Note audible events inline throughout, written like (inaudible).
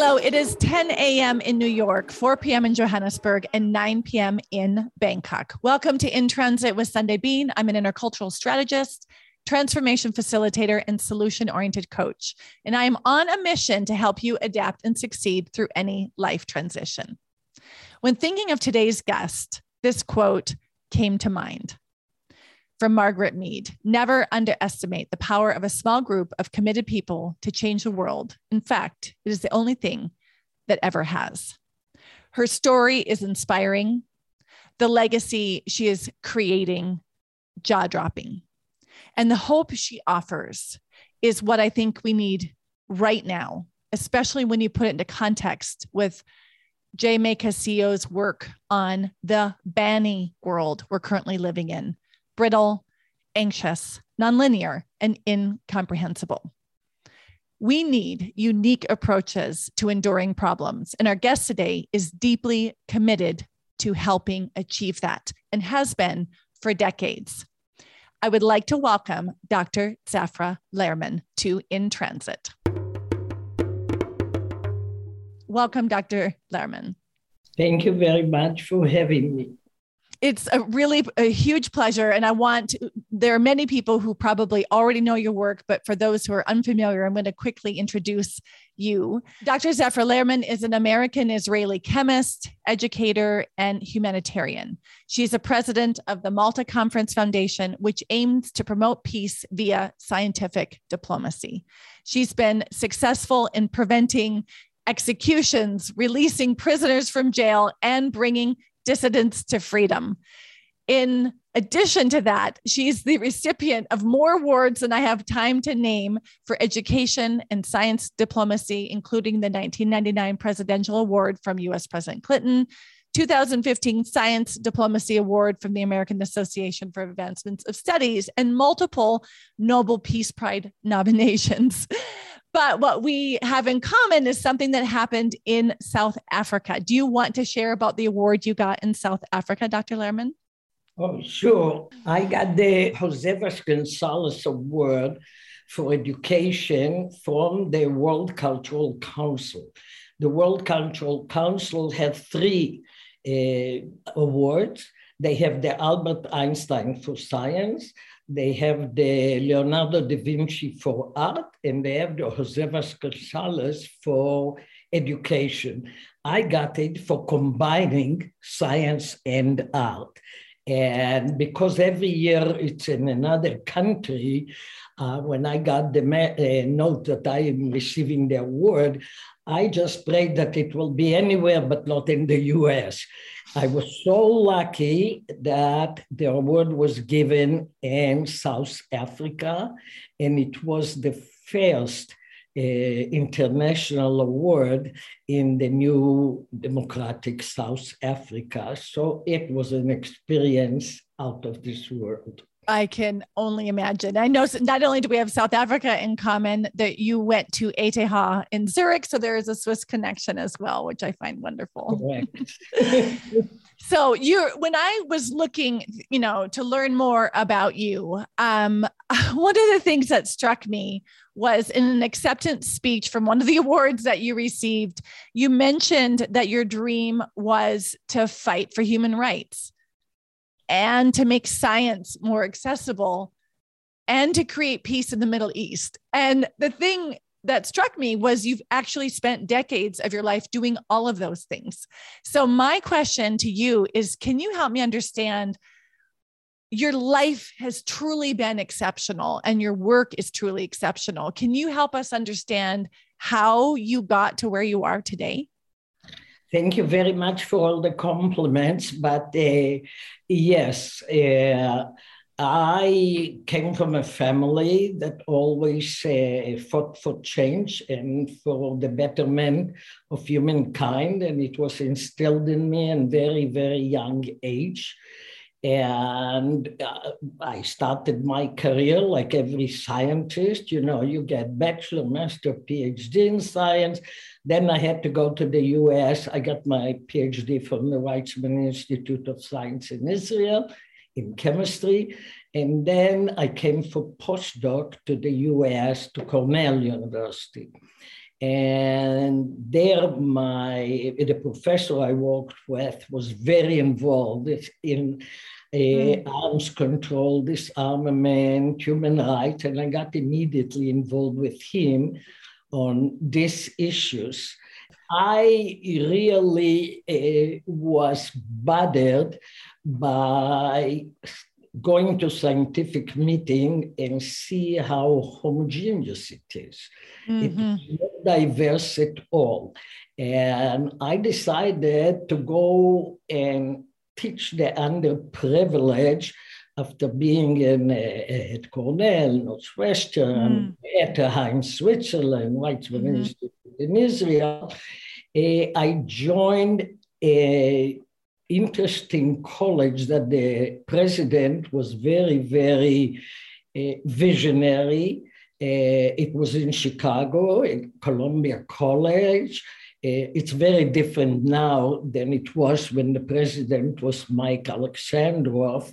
Hello, it is 10 a.m. in New York, 4 p.m. in Johannesburg, and 9 p.m. in Bangkok. Welcome to In Transit with Sundae Bean. I'm an intercultural strategist, transformation facilitator, and solution oriented coach. And I am on a mission to help you adapt and succeed through any life transition. When thinking of today's guest, this quote came to mind from Margaret Mead Never underestimate the power of a small group of committed people to change the world. In fact, it is the only thing that ever has. Her story is inspiring. The legacy she is creating, jaw dropping. And the hope she offers is what I think we need right now, especially when you put it into context with Jamais Cascio's work on the BANI world we're currently living in brittle, anxious, nonlinear, and incomprehensible. We need unique approaches to enduring problems, and our guest today is deeply committed to helping achieve that and has been for decades. I would like to welcome Dr. Zafra Lerman to In Transit. Welcome, Dr. Lerman. Thank you very much for having me it's a really a huge pleasure and i want there are many people who probably already know your work but for those who are unfamiliar i'm going to quickly introduce you. Dr zafra lerman is an american israeli chemist educator and humanitarian. She's a president of the malta conference foundation which aims to promote peace via scientific diplomacy. She's been successful in preventing executions, releasing prisoners from jail, and bringing dissidents to freedom. In addition to that, she's the recipient of more awards than I have time to name for education and science diplomacy, including the 1999 Presidential Award from US President Clinton, 2015 Science Diplomacy Award from the American Association for Advancements of Studies, and multiple Nobel Peace Prize nominations. (laughs) But what we have in common is something that happened in South Africa. Do you want to share about the award you got in South Africa, Dr. Lerman? Oh, sure. I got the Jose Vasconcelos Award for Education from the World Cultural Council. The World Cultural Council had three uh, awards. They have the Albert Einstein for Science, they have the Leonardo da Vinci for art, and they have the Jose Vasconcelos for education. I got it for combining science and art. And because every year it's in another country, uh, when I got the uh, note that I am receiving the award, I just prayed that it will be anywhere but not in the US. I was so lucky that the award was given in South Africa, and it was the first uh, international award in the new democratic South Africa. So it was an experience out of this world. I can only imagine. I know not only do we have South Africa in common, that you went to ETH in Zurich, so there is a Swiss connection as well, which I find wonderful. (laughs) so you, when I was looking, you know, to learn more about you, um, (laughs) one of the things that struck me was in an acceptance speech from one of the (laughs) awards that you received. You mentioned that your dream was to fight for human rights and to make science more accessible and to create peace in the Middle East. And the thing that struck me was you've actually spent decades of your life doing all of those things. So, my question to you is can you help me understand? Your life has truly been exceptional and your work is truly exceptional. Can you help us understand how you got to where you are today? Thank you very much for all the compliments. But uh, yes, uh, I came from a family that always uh, fought for change and for the betterment of humankind. And it was instilled in me in very, very young age. And uh, I started my career like every scientist. You know, you get bachelor, master, PhD in science. Then I had to go to the US. I got my PhD from the Weizmann Institute of Science in Israel in chemistry. And then I came for postdoc to the US to Cornell University. And there, my the professor I worked with was very involved in uh, mm. arms control, disarmament, human rights, and I got immediately involved with him on these issues. I really uh, was bothered by going to scientific meeting and see how homogeneous it is. Mm-hmm. It's not diverse at all. And I decided to go and teach the underprivileged after being in, uh, at Cornell, Northwestern, mm. Etterheim, Switzerland, Weizmann mm-hmm. Institute in Israel. Uh, I joined a interesting college that the president was very, very uh, visionary. It was in Chicago, at Columbia College. It's very different now than it was when the president was Mike Alexandroff,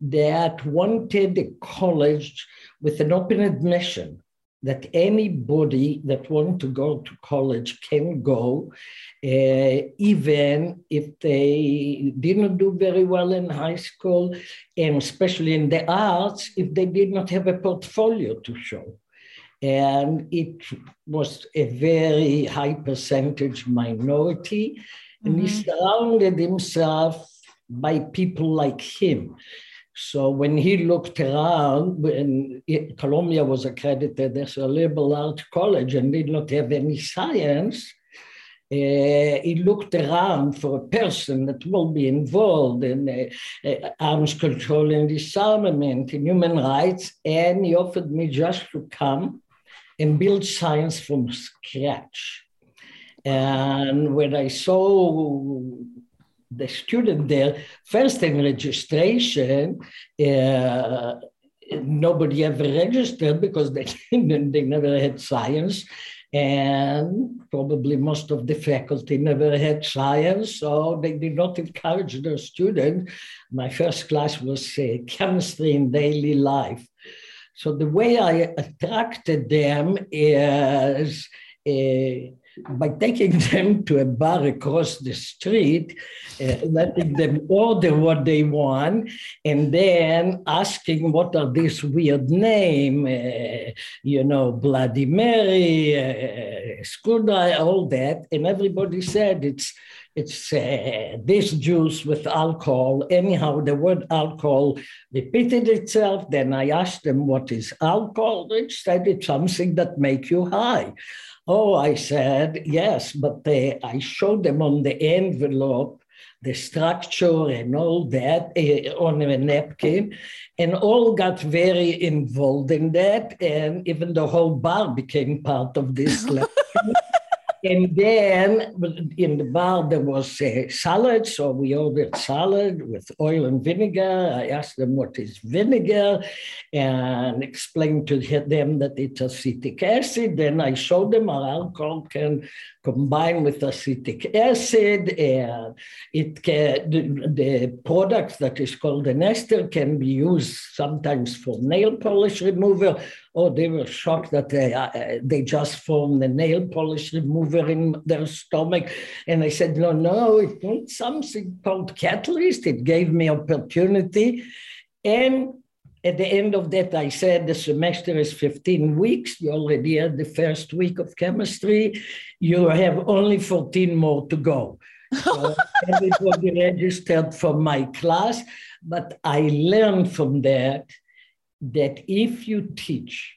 that wanted a college with an open admission that anybody that want to go to college can go, uh, even if they didn't do very well in high school, and especially in the arts, if they did not have a portfolio to show. And it was a very high percentage minority, mm-hmm. and he mm-hmm. surrounded himself by people like him. So when he looked around, when Columbia was accredited as a liberal arts college and did not have any science, uh, he looked around for a person that will be involved in uh, uh, arms control and disarmament and human rights, and he offered me just to come and build science from scratch. And when I saw the student there, first in registration, uh, nobody ever registered because they, (laughs) they never had science. And probably most of the faculty never had science, so they did not encourage their students. My first class was uh, chemistry in daily life. So the way I attracted them is uh, by taking (laughs) them to a bar across the street, uh, letting them order what they want, and then asking what are these weird name, uh, you know, Bloody Mary, uh, all that, and everybody said it's it's uh, this juice with alcohol. Anyhow, the word alcohol repeated itself. Then I asked them, what is alcohol? They said it's something that make you high. Oh, I said, yes, but they, I showed them on the envelope the structure and all that uh, on a napkin, and all got very involved in that. And even the whole bar became part of this (laughs) lesson. And then in the bar, there was a salad. So we ordered salad with oil and vinegar. I asked them what is vinegar and explained to them that it's acetic acid. Then I showed them how alcohol can combine with acetic acid. And it can, the, the product that is called an ester can be used sometimes for nail polish remover oh, they were shocked that they, uh, they just formed the nail polish remover in their stomach. And I said, no, no, it it's something called catalyst. It gave me opportunity. And at the end of that, I said the semester is 15 weeks. You already had the first week of chemistry. You have only 14 more to go. So (laughs) everybody registered for my class. But I learned from that that if you teach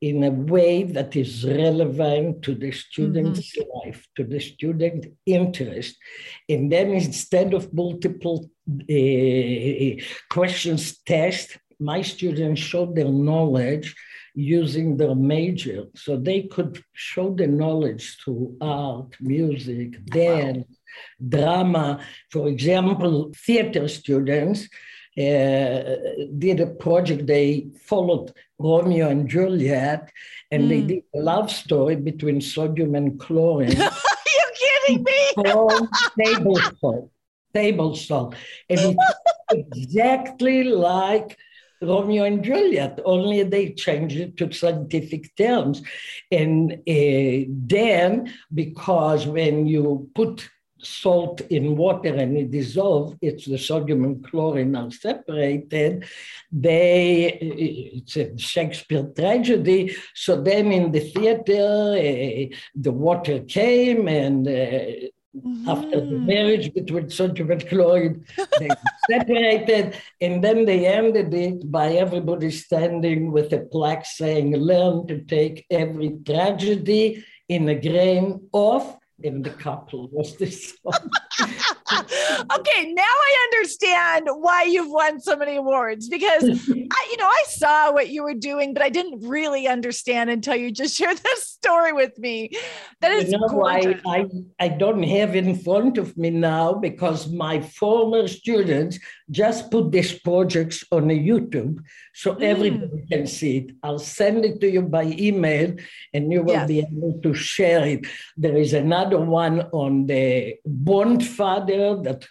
in a way that is relevant to the student's mm-hmm. life, to the student interest, and then instead of multiple uh, questions test, my students showed their knowledge using their major. So they could show the knowledge to art, music, dance, wow. drama. For example, theater students uh, did a project. They followed Romeo and Juliet, and mm. they hmm. did a love story between sodium and chlorine. (laughs) Are you kidding me? table salt, table salt, and it's (laughs) exactly like Romeo and Juliet, only they changed it to scientific terms. And uh, then, because when you put salt in water and it dissolves, it's the sodium and chlorine are separated. They, it's a Shakespeare tragedy. So then in the theater, uh, the water came and uh. After the mm-hmm. marriage between sodium and chloride, they (laughs) separated, and then they ended it by everybody standing with a plaque saying, Learn to take every tragedy in a grain of in the couple was this one. (laughs) okay, now I understand why you've won so many awards because (laughs) I, you know, I saw what you were doing, but I didn't really understand until you just (laughs) shared this story with me. That is you know, I, I, I don't have it in front of me now because my former students just put these projects on a YouTube so mm. everybody can see it. I'll send it to you by email and you will yes. be able to share it. There is another one on the Bond father that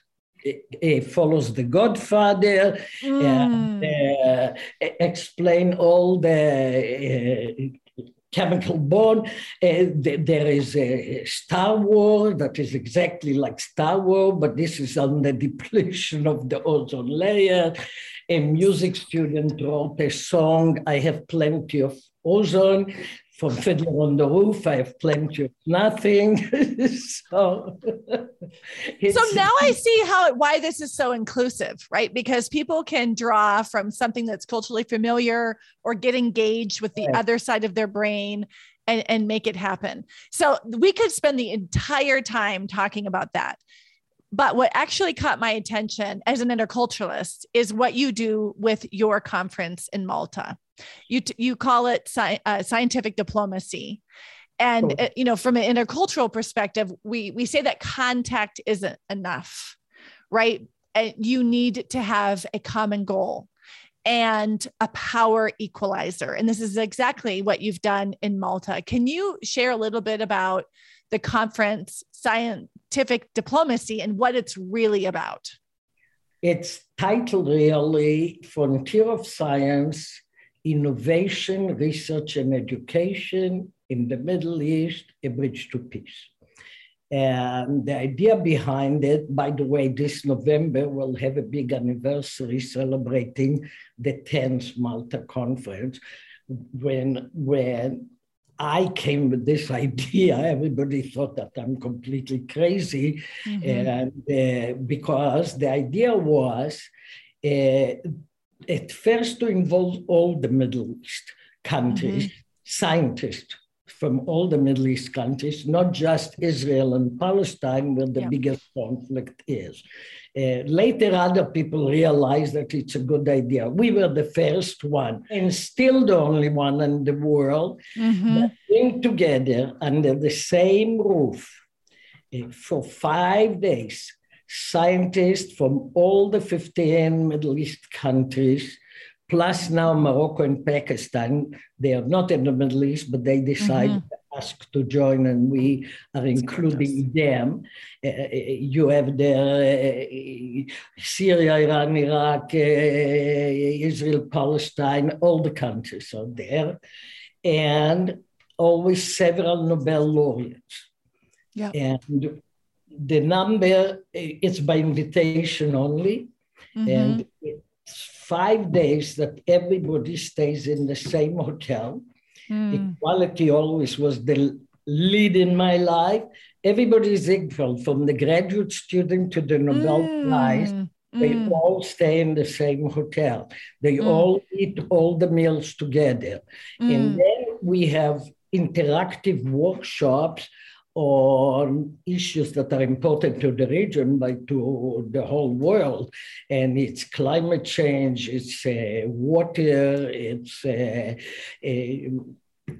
uh, follows the Godfather, mm. and uh, explain all the uh, chemical bond. Uh, there is a Star War that is exactly like Star War, but this is on the (laughs) depletion of the ozone layer. A music student wrote a song, I have plenty of ozone from Fiddler on the Roof. I have plenty of nothing. (laughs) so, (laughs) so now I see how why this is so inclusive, right? Because people can draw from something that's culturally familiar or get engaged with the other side of their brain and, and make it happen. So we could spend the entire time talking about that. But what actually caught my attention as an interculturalist is what you do with your conference in Malta. You, t- you call it sci- uh, scientific diplomacy. And uh, you know, from an intercultural perspective, we we say that contact isn't enough, right? And you need to have a common goal and a power equalizer. And this is exactly what you've done in Malta. Can you share a little bit about the conference scientific diplomacy and what it's really about? It's titled really Frontier of Science, Innovation, Research and Education in the Middle East, a bridge to peace. And the idea behind it, by the way, this November we'll have a big anniversary celebrating the 10th Malta Conference, when, when I came with this (laughs) idea. Everybody thought that I'm completely crazy, mm-hmm. and uh, because the idea was uh, at first to involve all the Middle East countries, mm-hmm. scientists from all the Middle East countries, not just Israel and Palestine, where the yeah. biggest conflict is. Uh, later, other people realized that it's a good idea. We were the first one, and still the only one in the world mm-hmm. that came together under the same roof uh, for five days. Scientists from all the 15 Middle East countries, plus now Morocco and Pakistan, they are not in the Middle East, but they decided mm-hmm asked to join, and we are including them. Uh, uh, you have there uh, Syria, Iran, Iraq, uh, Israel, Palestine, all the countries are there, and always several Nobel laureates. Yeah. And the number it's by invitation only, mm-hmm. and five days that everybody stays in the same hotel Mm. Equality always was the lead in my life. Everybody is equal, from the graduate student to the Nobel mm. Prize. They mm. all stay in the same hotel. They mm. all eat all the meals together. And mm. then we have interactive workshops on issues that are important to the region, but to the whole world. And it's climate change, it's uh, water, it's uh, uh,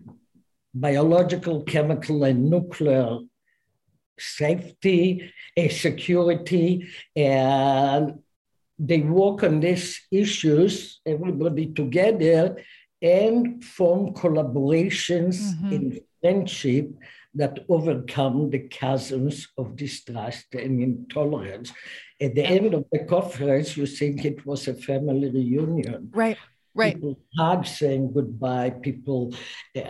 biological, chemical, and nuclear safety, security, and they work on these issues, everybody together, and form collaborations mm-hmm. in friendship that overcome the chasms of distrust and intolerance. At the end of the conference, you think it was a family reunion. Right. Right. People hug saying goodbye. People, uh,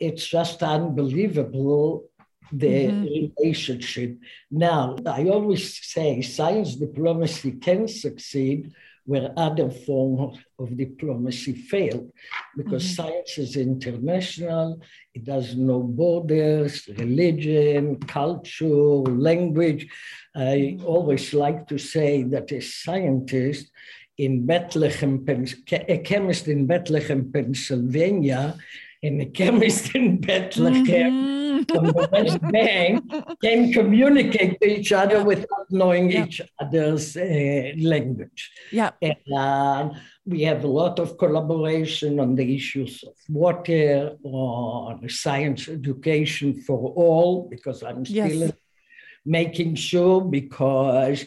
it's just unbelievable the mm-hmm. relationship. Now, I always say science diplomacy can succeed where other forms of diplomacy failed because mm-hmm. science is international, it does no borders, religion, culture, language. I mm-hmm. always like to say that a scientist in Bethlehem, a chemist in Bethlehem, Pennsylvania, and a (laughs) chemist in Bethlehem mm-hmm. From the West Bank can communicate to each other yeah. without knowing yeah. each other's uh, language. Yeah. And uh, we have a lot of collaboration on the issues of water, on science education for all, because I'm still yes. making sure because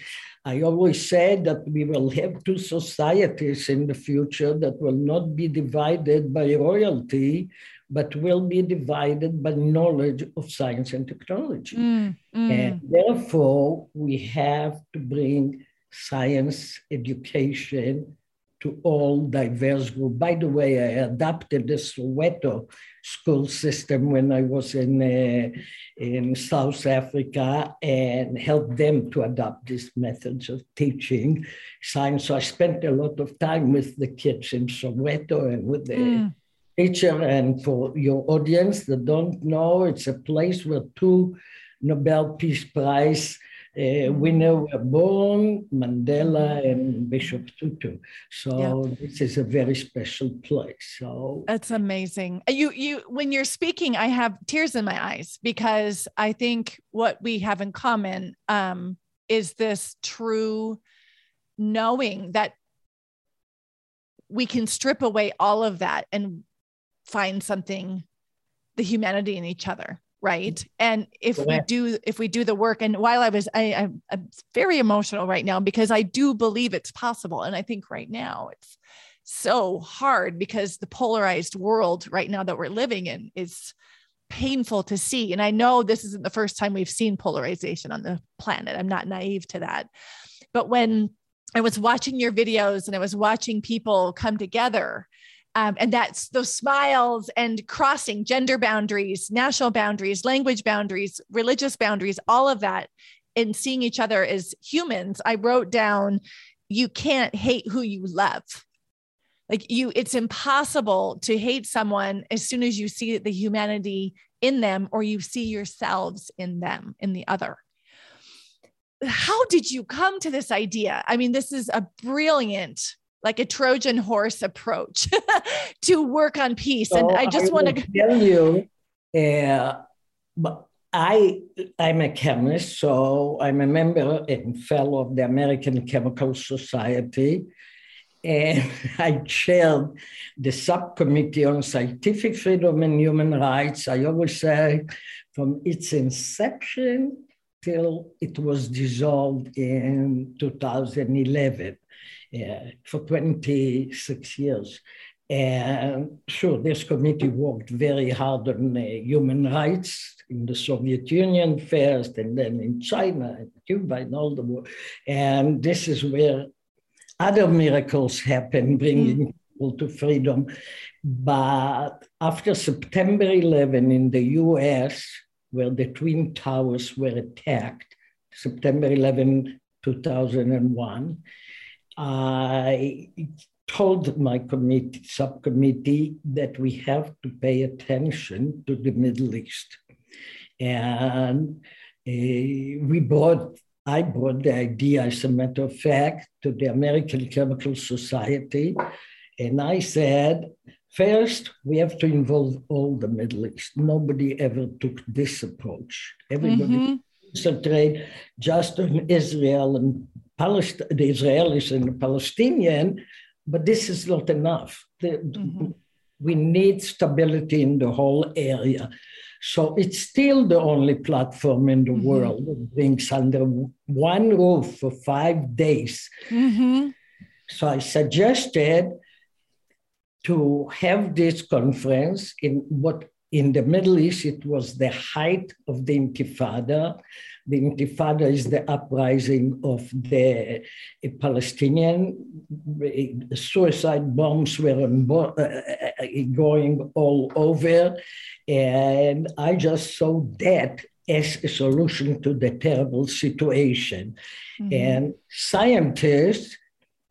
I always said that we will have two societies in the future that will not be divided by royalty, but will be divided by knowledge of science and technology. Mm, mm. And therefore, we have to bring science education to all diverse groups. By the way, I adapted the Soweto school system when I was in, uh, in South Africa and helped them to adopt these methods of teaching science. So I spent a lot of time with the kids in Soweto and with the mm. Teacher. And for your audience that don't know, it's a place where two Nobel Peace Prize uh, winner were born, Mandela and Bishop Tutu. So yeah. this is a very special place. So that's amazing. Uh, you you when you're speaking, I have tears in my eyes because I think what we have in common um, is this true knowing that we can strip away all of that and find something the humanity in each other right? And if we do if we do the work and while i was I, I'm, I'm very emotional right now because i do believe it's possible. And i think right now it's so hard because the polarized world right now that we're living in is painful to see. And i know this isn't the first time we've seen polarization on the planet. I'm not naive to that. But when i was watching your videos and i was watching people come together um, and that's those smiles and crossing gender boundaries, national boundaries, language boundaries, religious boundaries, all of that, and seeing each other as humans. I wrote down, you can't hate who you love. Like you, it's impossible to hate someone as soon as you see the humanity in them or you see yourselves in them, in the other how did you come to this idea? I mean, this is a brilliant like a Trojan horse approach (laughs) to work on peace. So and I just want to tell you, uh, I I'm a chemist, so I'm a member and fellow of the American Chemical Society. And (laughs) I chaired the subcommittee on scientific freedom and human rights. I always say from its inception till it was dissolved in 2011 uh, for 26 years. And sure, this committee worked very hard on uh, human rights in the Soviet Union first, and then in China and Cuba and all the world. And this is where other miracles happen, bringing mm. people to freedom. But after September 11 in the US, where the Twin Towers were attacked, September 11, 2001, I told my committee, subcommittee that we have to pay attention to the Middle East. And uh, we brought, I brought the idea, as a matter of fact, to the American Chemical Society. And I said, first, we have to involve all the Middle East. Nobody ever took this approach. Everybody mm-hmm. concentrate just on Israel and Palest- the Israelis and the Palestinian, but this is not enough. The, mm-hmm. We need stability in the whole area. So it's still the only platform in the mm-hmm. world that brings under one roof for five days. Mm-hmm. So I suggested to have this conference in what in the Middle East, it was the height of the Intifada. The Intifada is the uprising of the uh, Palestinian. Suicide bombs were uh, going all over. And I just saw that as a solution to the terrible situation. Mm-hmm. And scientists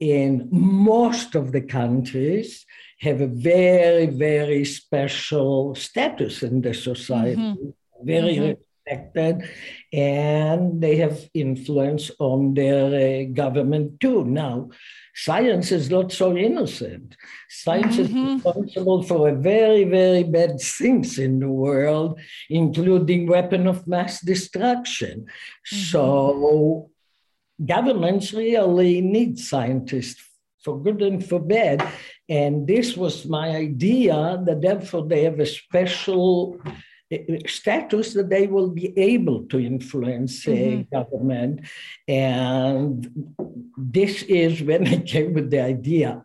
in most of the countries have a very, very special status in the society, mm-hmm. very mm-hmm. Respected, and they have influence on their uh, government too. Now, science is not so innocent. Science mm-hmm. is responsible for a very, very bad things in the world, including weapon of mass destruction. Mm-hmm. So governments really need scientists for good and for bad. And this was my idea that therefore they have a special status that they will be able to influence mm-hmm. government. And this is when I came with the idea.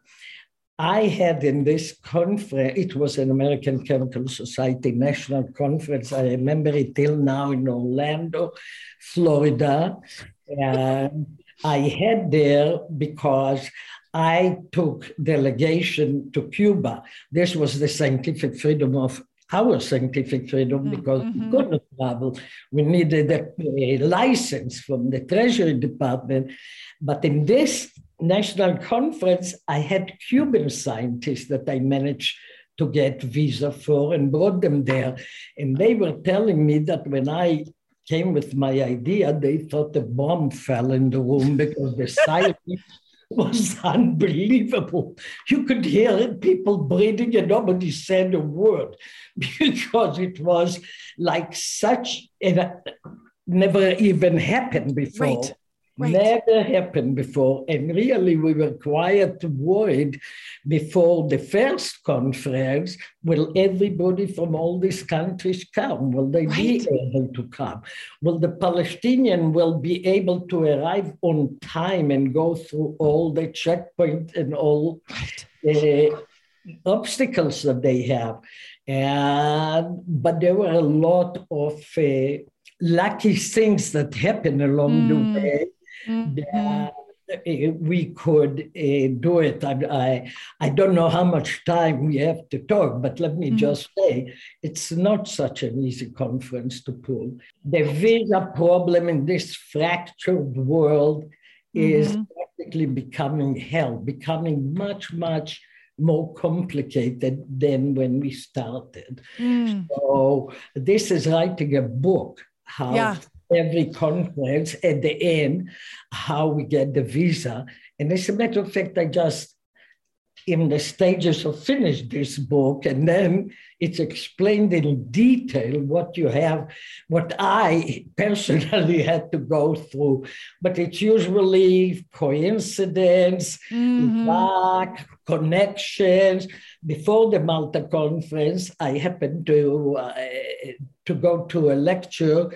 I had in this conference, it was an American Chemical Society national conference. I remember it till now in Orlando, Florida. And I had there because I took delegation to Cuba. This was the scientific freedom of our scientific freedom mm-hmm. because mm-hmm. we couldn't travel. We needed a, a, license from the Treasury Department. But in this national conference, I had Cuban scientists that I managed to get visa for and brought them there. And they were telling me that when I came with my idea, they thought the bomb fell in the room because the (laughs) silence was (laughs) unbelievable. You could hear people breathing and nobody said a word (laughs) because it was like such, it never even happened before. Right. Right. Never happened before. And really, we were quite worried before the first conference will everybody from all these countries come? Will they right. be able to come? Will the Palestinian will be able to arrive on time and go through all the checkpoints and all the obstacles that they have? And, but there were a lot of uh, lucky things that happened along mm. the way mm-hmm. that uh, we could uh, do it. I, I, I, don't know how much time we have to talk, but let me mm-hmm. just say it's not such an easy conference to pull. The visa problem in this fractured world is mm-hmm. practically becoming hell, becoming much, much more complicated than when we started. Mm. So this is writing a book how yeah every conference at the end how we get the visa. And as a matter of fact, I just in the stages of finish this book and then it's explained in detail what you have what i (laughs) personally (laughs) had to go through but it's usually coincidence mm-hmm. luck connections before the malta conference i happened to uh, to go to a lecture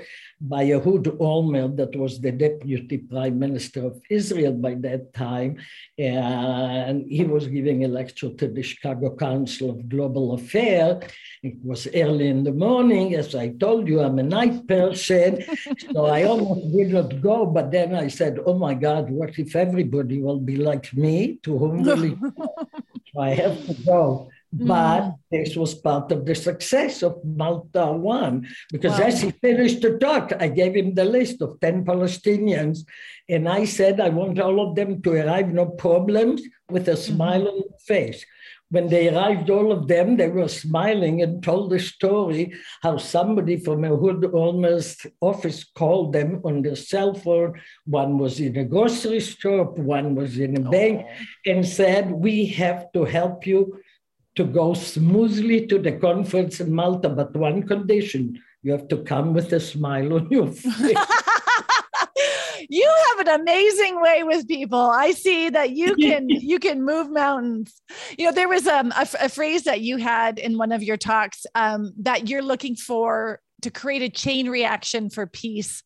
by Ehud Olmert, that was the deputy prime minister of Israel by that time. And he was giving a lecture to the Chicago Council of Global Affairs. It was early in the morning. As I told you, I'm a night person. (laughs) so I almost did not go. But then I said, oh my God, what if everybody will be like me? To whom will he? (laughs) so I have to go. But mm. this was part of the success of Malta One, because wow. as he finished the talk, I gave him the list of 10 Palestinians. And I said, I want all of them to arrive, no problems, with a mm-hmm. smile on their face. When they arrived, all of them, they were smiling and told the story how somebody from Ehud Olmert's office called them on their cell phone. One was in a grocery store, one was in a oh. bank, and said, We have to help you to go smoothly to the conference in Malta, but one condition you have to come with a smile on your (laughs) face. you have an amazing way with people. I see that you (laughs) can you can move mountains. You know, there was um, a, a phrase that you had in one of your talks um, that you're looking for to create a chain reaction for peace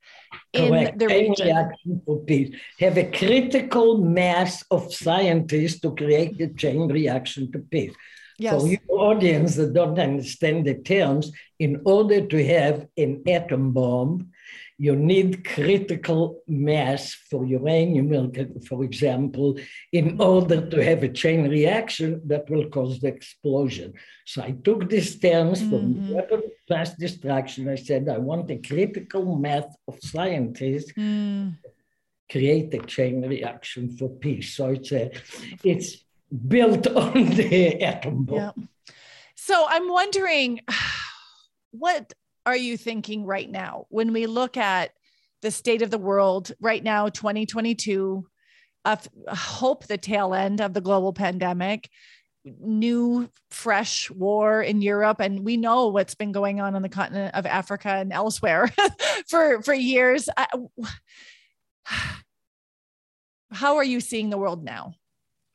in Correct. the chain region. reaction for peace. Have a critical mass of scientists to create a chain reaction to peace. Yes. For your audience that don't understand the terms, in order to have an atom bomb, you need critical mass for uranium, for example, in order to have a chain reaction that will cause the explosion. So I took these terms mm-hmm. from weapon mass destruction. I said, I want a critical mass of scientists mm. create a chain reaction for peace. So it's a, it's built (laughs) on the atom bomb. Yeah. So I'm wondering (sighs) what are you thinking right now when we look at the state of the world right now, 2022? Uh, hope the tail end of the global pandemic, new, fresh war in Europe, and we know what's been going on on the continent of Africa and elsewhere (laughs) for for years. I, (sighs) how are you seeing the world now?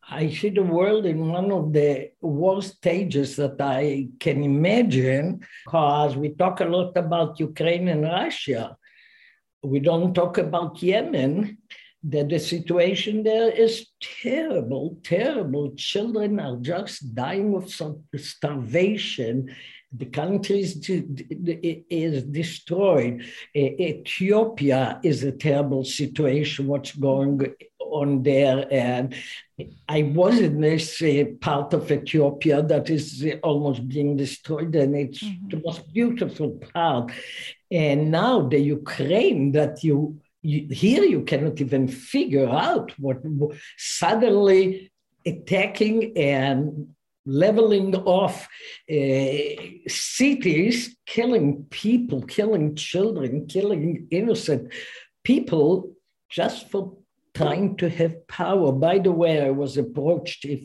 I see the world in one of the worst stages that I can imagine because we talk a lot about Ukraine and Russia. We don't talk about Yemen, that the situation there is terrible, terrible. Children are just dying of starvation. The country is, is destroyed. Ethiopia is a terrible situation, what's going on there. And I was in this uh, part of Ethiopia that is uh, almost being destroyed, and it's mm-hmm. the most beautiful part. And now the Ukraine that you, you here you cannot even figure out what suddenly attacking and leveling off uh, cities, killing people, killing children, killing innocent people just for trying to have power. By the way, I was approached if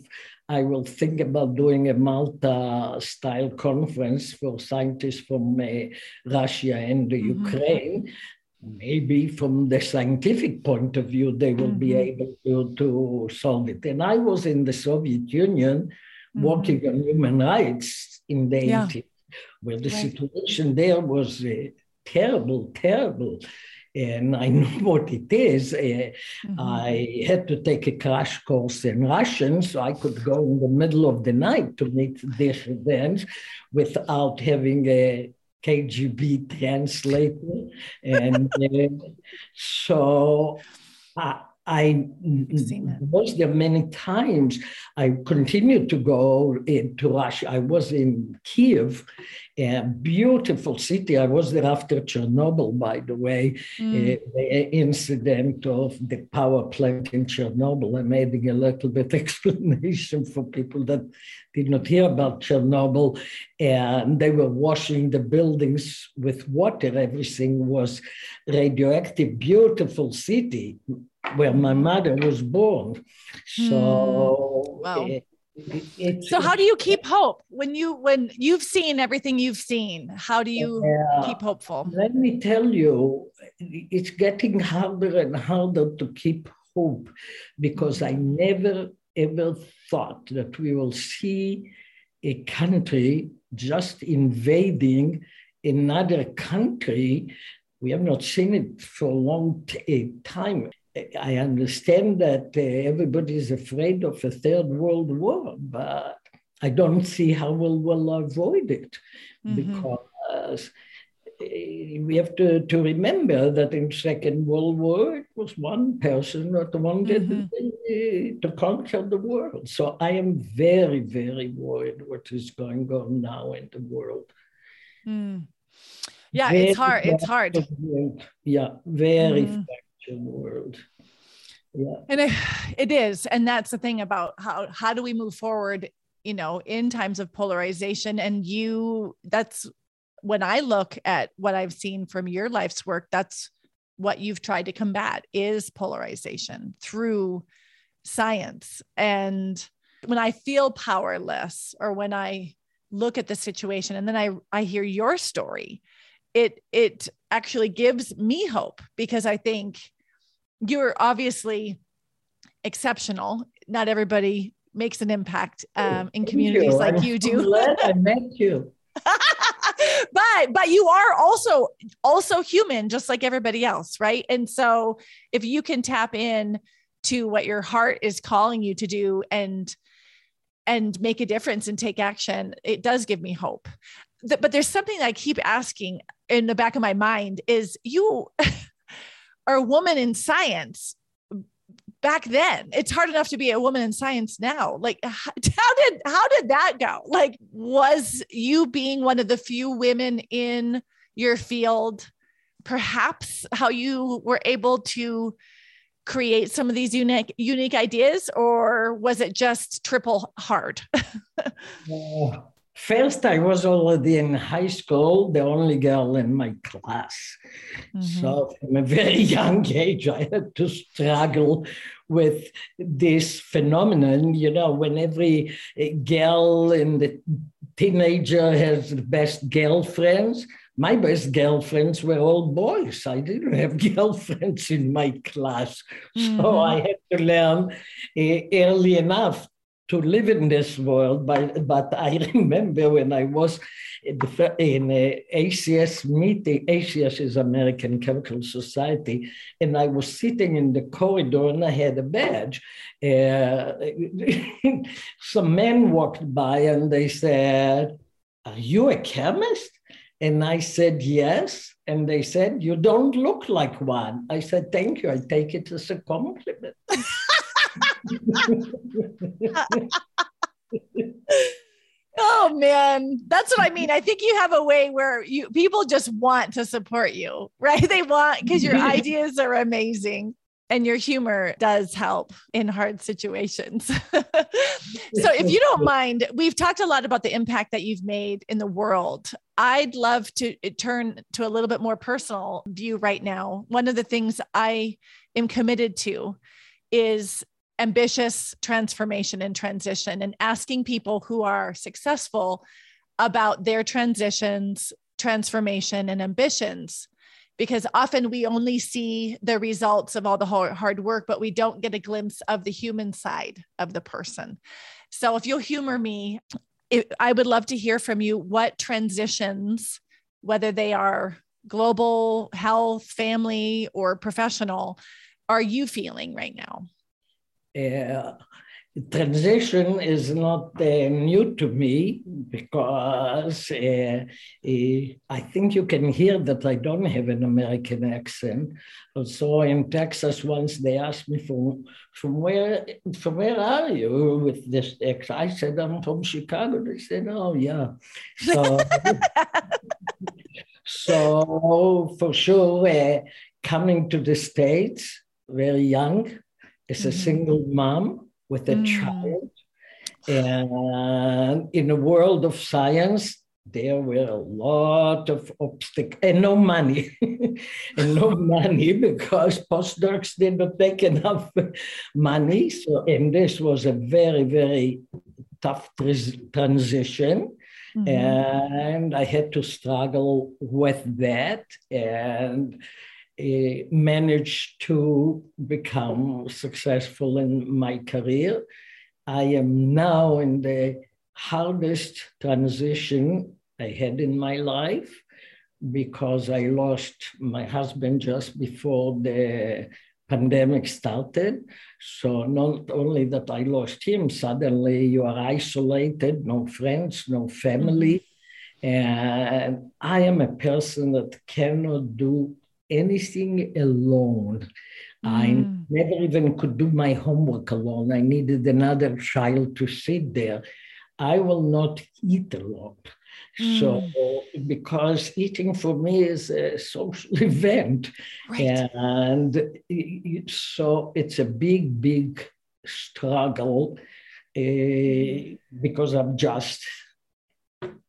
I will think about doing a Malta style conference for scientists from uh, Russia and the mm-hmm. Ukraine. Maybe from the scientific point of view, they will mm-hmm. be able to, to solve it. And I was in the Soviet Union mm-hmm. working on human rights in the yeah. 80s, where the right. situation there was uh, terrible, terrible and I know (laughs) what it is. Uh, mm-hmm. I had to take a crash course in Russian, so I could go in the middle of the night to meet dissidents without having a KGB translator. and uh, so I, I was there many times. I continued to go into Russia. I was in Kiev, a beautiful city. I was there after Chernobyl, by the way, mm. uh, the incident of the power plant in Chernobyl. I'm adding a little bit (laughs) explanation for people that did not hear about Chernobyl. And they were washing the buildings with water. Everything was radioactive, beautiful city where my mother was born. So, mm. wow. It, it, so how do you keep hope when you when you've seen everything you've seen how do you uh, keep hopeful let me tell you it's getting harder and harder to keep hope because i never ever thought that we will see a country just invading another country we have not seen it for a long t- time I understand that uh, everybody is afraid of a third world war, but I don't see how we'll, we'll avoid it mm-hmm. because uh, we have to, to remember that in Second World War, it was one person that wanted mm-hmm. to conquer the world. So I am very, very worried what is going on now in the world. Mm. Yeah, very it's hard. It's hard. Yeah, very mm world. Yeah. And it, it is. And that's the thing about how how do we move forward, you know, in times of polarization. And you that's when I look at what I've seen from your life's work, that's what you've tried to combat is polarization through science. And when I feel powerless or when I look at the situation and then I I hear your story, it it actually gives me hope because I think you're obviously exceptional. Not everybody makes an impact um, in communities you. like I'm you do. I met you. (laughs) but but you are also also human just like everybody else right and so if you can tap in to what your heart is calling you to do and and make a difference and take action, it does give me hope. But there's something I keep asking in the back of my mind is you (laughs) are a woman in science back then. It's hard enough to be a woman in science now. Like how did how did that go? Like was you being one of the few women in your field perhaps how you were able to create some of these unique unique ideas or was it just triple hard (laughs) first i was already in high school the only girl in my class mm-hmm. so from a very (laughs) young age i had to struggle with this phenomenon you know when every girl in the teenager has the best girlfriends my best girlfriends were all boys. I didn't have (laughs) girlfriends in my class. Mm-hmm. So I had to learn uh, early enough to live in this world. But, but I (laughs) remember when I was in, the, a ACS meeting, ACS is American Chemical Society, and I was sitting in the corridor and I had a badge. Uh, (laughs) some men walked by and they said, Are you a chemist? And I said, yes. And they said, you don't look like one. I said, thank you. I take it as a compliment. (laughs) (laughs) oh man that's what i mean i think you have a way where you people just want to support you right they want because your (laughs) ideas are amazing and your humor does help in hard situations. (laughs) so, if you don't mind, we've talked a lot about the impact that you've made in the world. I'd love to turn to a little bit more personal view right now. One of the things I am committed to is ambitious transformation and transition and asking people who are successful about their transitions, transformation, and ambitions because often we only see the results of all the hard work, but we don't get a glimpse of the human side of the person. So if you'll humor me, it, I would love to hear from you what transitions, whether they are global, health, family, or professional, are you feeling right now? Yeah transition is not uh, new to me because uh, uh, I think you can hear that I don't have an American accent. So in Texas, once they asked me from from where from where are you with this accent? I said I'm from Chicago. They said, Oh yeah. So (laughs) so for sure, uh, coming to the states very young a mm-hmm. single mom with a mm. child. And in the world of science, there were a lot of obstacles and no money (laughs) and no money because postdocs did not make enough (laughs) money so and this was a very very tough transition mm-hmm. and i had to struggle with that and managed to become successful in my career. I am now in the hardest transition I had in my life because I lost my husband just before the pandemic started. So not only that I lost him, suddenly you are isolated, no friends, no family. Mm-hmm. And I am a person that cannot do anything alone. Mm. I never even could do my homework alone. I needed another child to sit there. I will not eat alone. Mm. So, because eating for me is a social (laughs) event. Right. And so it's a big, big struggle uh, because I'm just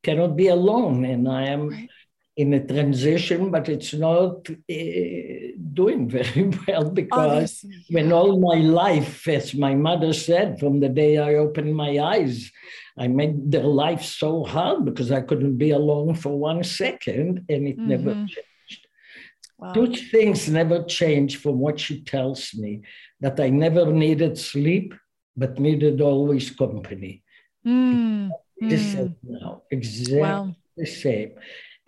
cannot be alone. And I am. Right in a transition, but it's not uh, doing very (laughs) well because Obviously. when all my life, as my mother said, from the day I opened my eyes, I made their life so hard because I couldn't be alone for one second and it mm-hmm. never changed. Wow. Two things never changed from what she tells me that I never needed sleep, but needed always company. Mm. The mm. now, exactly wow. the same.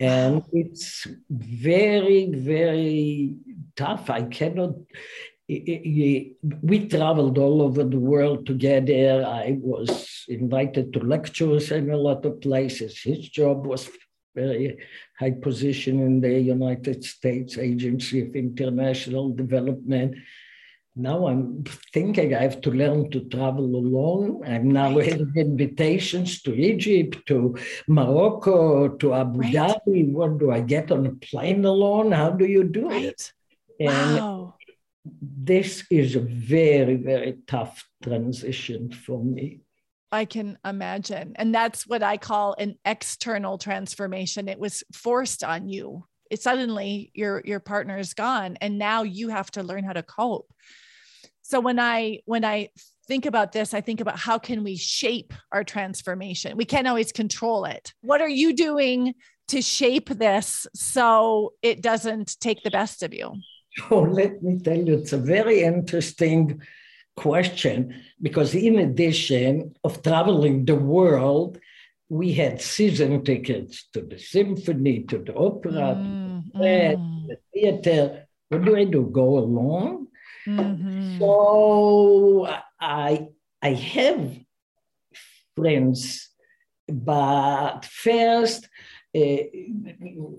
And it's very, very tough. I cannot we traveled all over the world together. I was invited to lectures in a lot of places. His job was very high position in the United States Agency of International Development. Now I'm thinking I have to learn to travel alone. I'm now right. having invitations to Egypt, to Morocco, to Abu right. Dhabi. What do I get on a plane alone? How do you do right. it? And wow. this is a very, very tough transition for me. I can imagine. And that's what I call an external transformation. It was forced on you. It suddenly your your partner is gone and now you have to learn how to cope. So when I when I think about this, I think about how can we shape our transformation? We can't always control it. What are you doing to shape this so it doesn't take the best of you? (laughs) Oh, let me tell you, it's a very interesting question because in addition of traveling the world we had season tickets to the symphony to the opera mm, to the, mm. the theater what do i do go along mm-hmm. so i i have friends but first uh,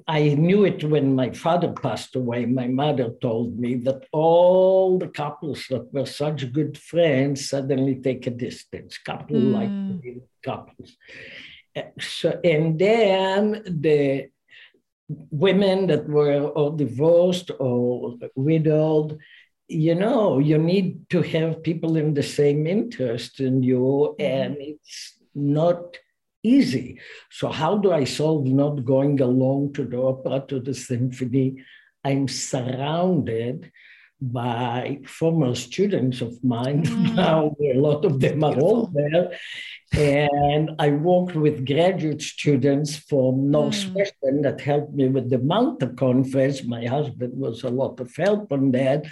I knew it when my father passed away. My mother told me that all the couples that were such good friends suddenly take a distance. Couple mm. like couples. So, and then the women that were or divorced or widowed, you know, you need to have people in the same interest in you, mm. and it's not easy. So, how do I solve not going along to the opera, to the symphony? I'm surrounded by former students of mine. (laughs) Mm. Now, a lot of them are all there. And I worked with graduate students from Northwestern mm. that helped me with the Malta conference. My husband was a lot of help on that.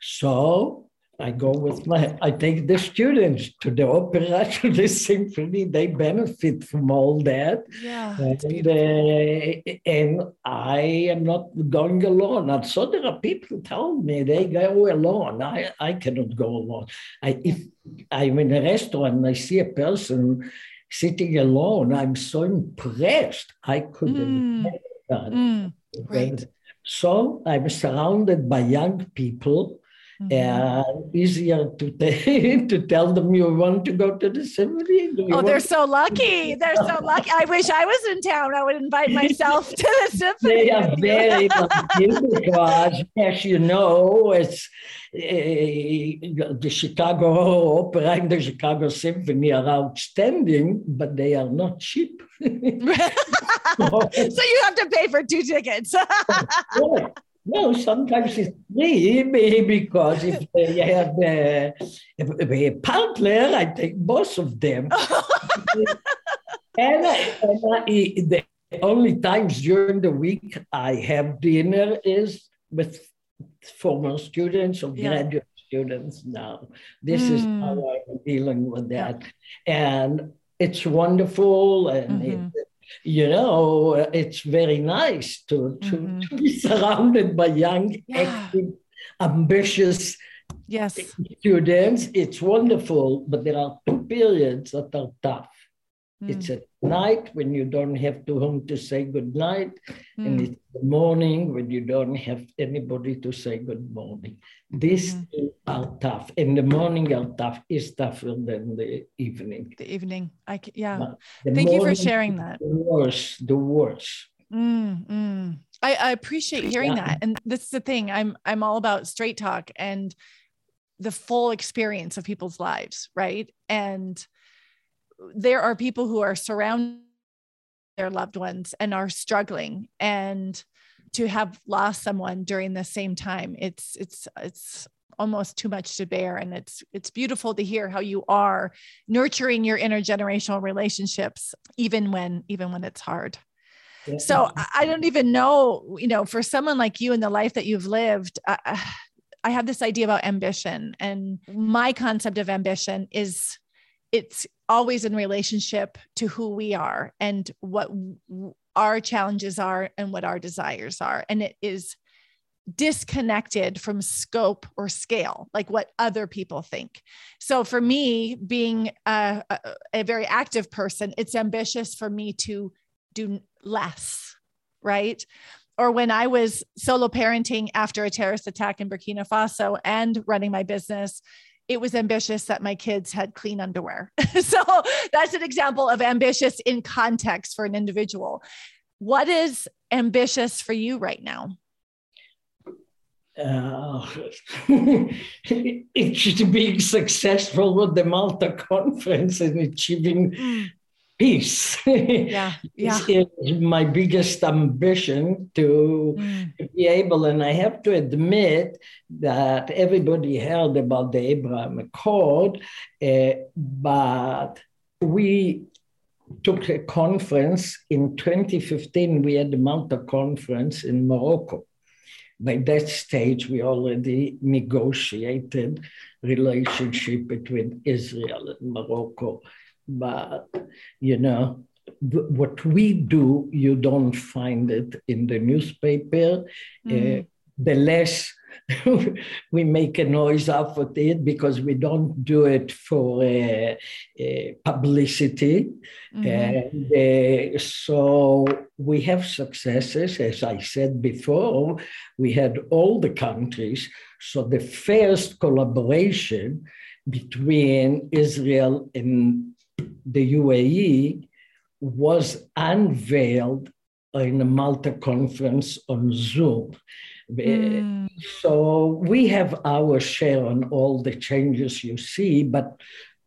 So I go with my, I take the students to the opera, (laughs) to the symphony. They benefit from all that. Yeah. And, uh, and I am not going alone. And so there are people tell me they go alone. I, I cannot go alone. I, if I'm in a restaurant and I see a person sitting alone, I'm so impressed. I couldn't mm. Mm. Right. So I'm surrounded by young people Mm-hmm. And easier to, t- (laughs) to tell them you want to go to the symphony. Oh, they're so lucky. (laughs) They're so lucky. I wish I was in town. I would invite myself to the (laughs) symphony. They are very lucky because, as you know, it's uh, the Chicago Opera and the Chicago Symphony are outstanding, but they are not cheap. so you have to pay for two tickets. No, sometimes it's three, maybe because if you have a, a partner, I take both of them. (laughs) and, I, and I, the only times during the week I have dinner is with former students or yeah. graduate students now. This mm. is how hmm. I'm dealing with that. And it's wonderful and mm-hmm. it, you know, it's very nice to, to, mm-hmm. to be surrounded by young, yeah. active, ambitious yes. students. It's wonderful, but there are periods that are tough. Mm. It's at night when you don't have to whom to say good night, mm. and it's the morning when you don't have anybody to say good morning. These mm. are tough. And the morning are tough is tougher than the evening. The evening, I yeah. Thank you for sharing that. The worst, the worst. Mm, mm. I, I, appreciate hearing yeah. that, and this is the thing. I'm I'm all about straight talk and the full experience of people's lives, right? And there are people who are surrounding their loved ones and are struggling and to have lost someone during the same time it's it's it's almost too much to bear and it's it's beautiful to hear how you are nurturing your intergenerational relationships even when even when it's hard yeah. so i don't even know you know for someone like you in the life that you've lived I, I have this idea about ambition and my concept of ambition is it's always in relationship to who we are and what our challenges are and what our desires are and it is disconnected from scope or scale, like what other people think. So for me, being a, a, very active person, it's ambitious for me to do less, right? Or when I was solo parenting after a terrorist attack in Burkina Faso and running my business, it was ambitious that my kids had clean underwear. (laughs) so that's an example of ambitious in context for an individual. What is ambitious for you right now? Uh, (laughs) it's being successful with the Malta conference and achieving mm peace. Yeah, (laughs) yeah. it's my biggest ambition to, mm. be able, and I have to admit that everybody heard about the Abraham Accord, uh, but we took a conference in 2015. We had the Malta conference in Morocco. By that stage, we already negotiated relationship between Israel and Morocco but you know what we do you don't find it in the newspaper mm. uh, the less (laughs) we make a noise out of it because we don't do it for uh, uh, publicity. Mm-hmm. And uh, so we have successes, as I said before, we had all the countries. So the first collaboration between Israel and the UAE was unveiled in a Malta conference on Zoom. Mm. So we have our share on all the changes you see, but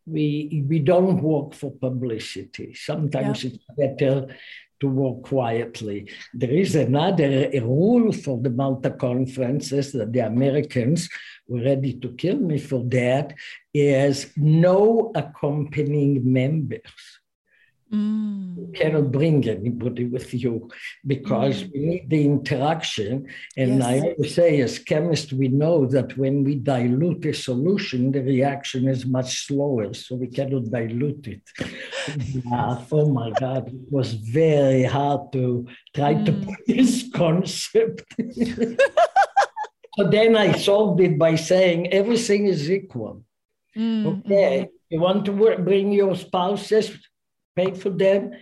we we don't work for publicity. Sometimes yeah. it's better to work quietly. There is another rule for the Malta conferences that the Americans were ready to kill me for that is no accompanying members. Mm. You cannot bring anybody with you because mm. we need the interaction. And yes. I always say, as chemists, we know that when we dilute a solution, the reaction is much slower, so we cannot dilute it. (laughs) oh my God, it was very hard to try mm. to put this (laughs) concept. so then I solved it by saying everything is equal. Mm, okay, mm-hmm. you want to work, bring your spouses pay for them,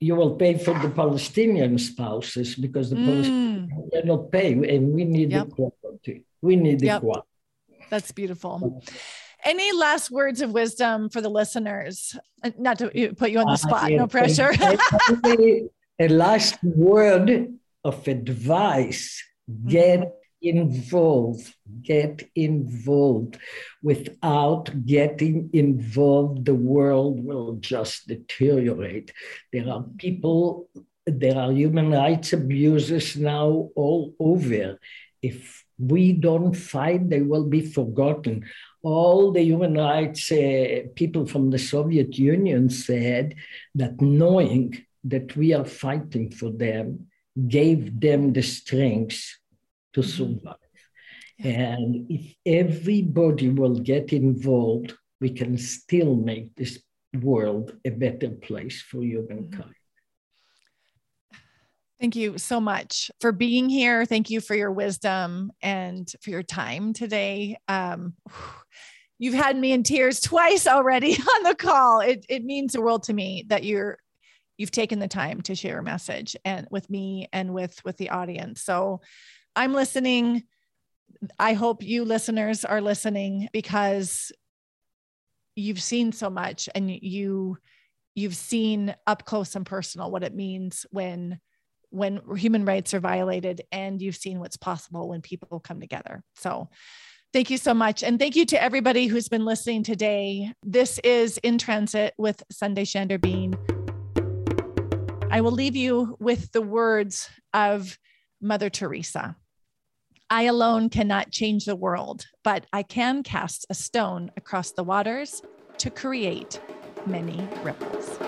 you will pay for the Palestinian spouses because the mm. Palestinians cannot pay, and we need yep. equality. We need yep. equality. That's beautiful. Any last words of wisdom for the listeners? Uh, not to put you on the spot, no pressure. (laughs) a last word of advice get involved, get involved. Without getting involved, the world will just deteriorate. There are people, there are human rights abuses now all over. If we don't fight, they will be forgotten. All the human rights uh, people from the Soviet Union said that knowing that we are fighting for them gave them the strength to mm-hmm. survive. And if everybody will get involved, we can still make this world a better place for humankind. Thank you so much for being here. Thank you for your wisdom and for your time today. Um, (sighs) you've had me in tears twice already (laughs) on the call. It, it means the world to me that you're you've taken the time to share a message and with me and with with the audience. So I'm listening. I hope you listeners are listening because you've seen so much and you you've seen up close and personal what it means when when human rights are violated and you've seen what's possible when people come together. So Thank you so much. And thank you to everybody who's been listening today. This is In Transit with Sundae Schneider-Bean. I will leave you with the words of Mother Teresa. I alone cannot change the world, but I can cast a stone across the waters to create many ripples.